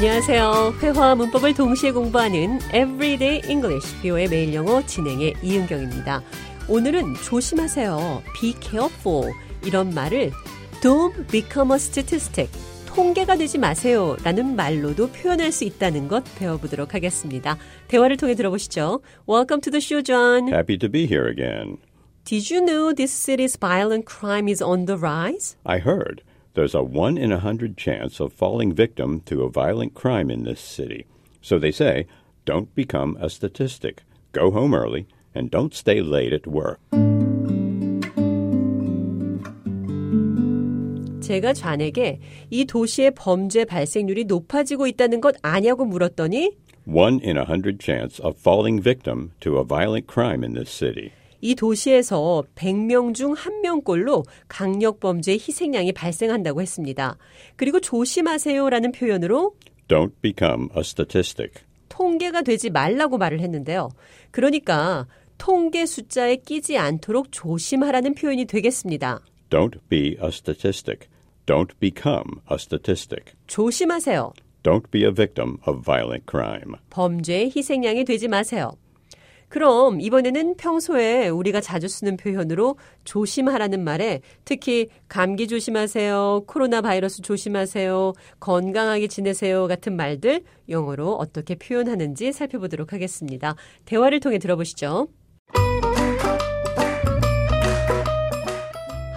안녕하세요. 회화와 문법을 동시에 공부하는 Everyday English, 비오의 매일 영어 진행의 이은경입니다. 오늘은 조심하세요. Be careful. 이런 말을 Don't become a statistic. 통계가 되지 마세요. 라는 말로도 표현할 수 있다는 것 배워보도록 하겠습니다. 대화를 통해 들어보시죠. Welcome to the show, John. Happy to be here again. Did you know this city's violent crime is on the rise? I heard there's a 1 in a 100 chance of falling victim to a violent crime in this city. So they say, don't become a statistic. Go home early and don't stay late at work. 제가 좌에게 이 도시의 범죄 발생률이 높아지고 있다는 것 아냐고 물었더니 1 in a 100 chance of falling victim to a violent crime in this city. 이 도시에서 100명 중 1명꼴로 강력 범죄 희생양이 발생한다고 했습니다. 그리고 조심하세요라는 표현으로 Don't become a statistic. 통계가 되지 말라고 말을 했는데요. 그러니까 통계 숫자에 끼지 않도록 조심하라는 표현이 되겠습니다. Don't be a statistic. Don't become a statistic. 조심하세요. Don't be a victim of violent crime. 범죄의 희생양이 되지 마세요. 그럼 이번에는 평소에 우리가 자주 쓰는 표현으로 조심하라는 말에 특히 감기 조심하세요, 코로나 바이러스 조심하세요, 건강하게 지내세요 같은 말들 영어로 어떻게 표현하는지 살펴보도록 하겠습니다. 대화를 통해 들어보시죠.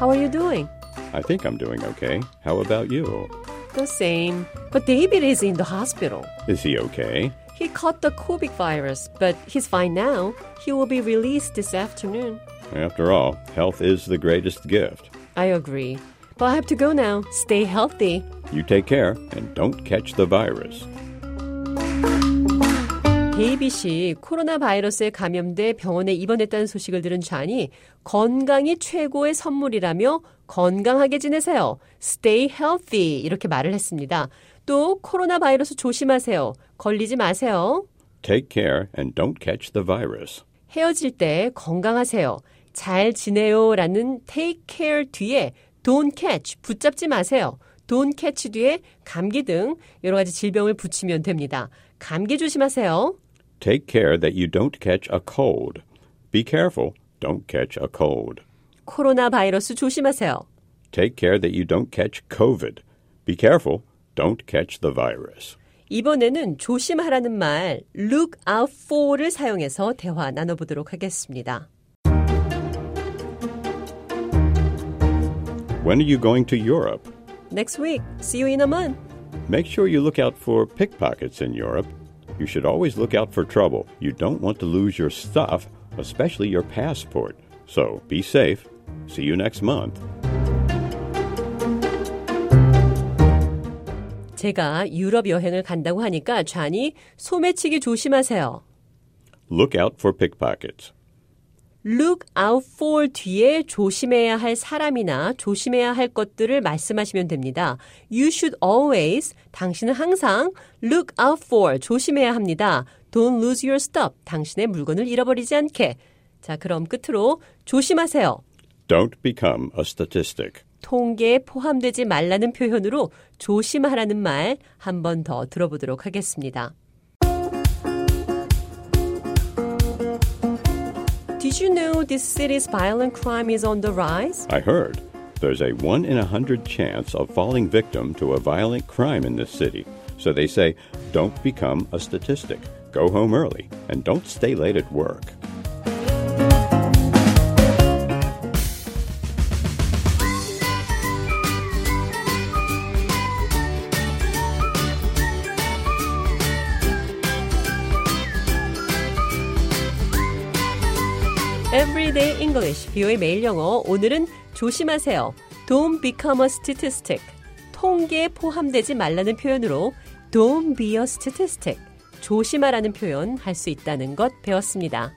How are you doing? I think I'm doing okay. How about you? The same. But David is in the hospital. Is he okay? He caught the COVID virus, but he's fine now. He will be released this afternoon. After all, health is the greatest gift. I agree. But I have to go now. Stay healthy. You take care and don't catch the virus. 데이비 씨 코로나 바이러스에 감염돼 병원에 입원했다는 소식을 들은 좌니 건강이 최고의 선물이라며 건강하게 지내세요. Stay healthy 이렇게 말을 했습니다. 또 코로나 바이러스 조심하세요. 걸리지 마세요. Take care and don't catch the virus. 헤어질 때 건강하세요. 잘 지내요 라는 take care 뒤에 don't catch 붙잡지 마세요. don't catch 뒤에 감기 등 여러 가지 질병을 붙이면 됩니다. 감기 조심하세요. Take care that you don't catch a cold. Be careful, don't catch a cold. 코로나 바이러스 조심하세요. Take care that you don't catch COVID. Be careful, don't catch the virus. 이번에는 조심하라는 말 look out for를 사용해서 대화 나눠보도록 하겠습니다. When are you going to Europe? Next week. See you in a month. Make sure you look out for pickpockets in Europe. You should always look out for trouble. You don't want to lose your stuff, especially your passport. So be safe. See you next month. 제가 유럽 여행을 간다고 하니까 좌니 소매치기 조심하세요. Look out for pickpockets. look out for 뒤에 조심해야 할 사람이나 조심해야 할 것들을 말씀하시면 됩니다. You should always, 당신은 항상 look out for, 조심해야 합니다. Don't lose your stuff, 당신의 물건을 잃어버리지 않게. 자, 그럼 끝으로 조심하세요. Don't become a statistic. 통계에 포함되지 말라는 표현으로 조심하라는 말 한 번 더 들어보도록 하겠습니다. Did you know this city's violent crime is on the rise? I heard there's a 1 in a 100 chance of falling victim to a violent crime in this city. So they say, don't become a statistic. Go home early and don't stay late at work. Everyday English, 비오의 매일 영어. 오늘은 조심하세요. Don't become a statistic. 통계에 포함되지 말라는 표현으로 Don't be a statistic. 조심하라는 표현 할 수 있다는 것 배웠습니다.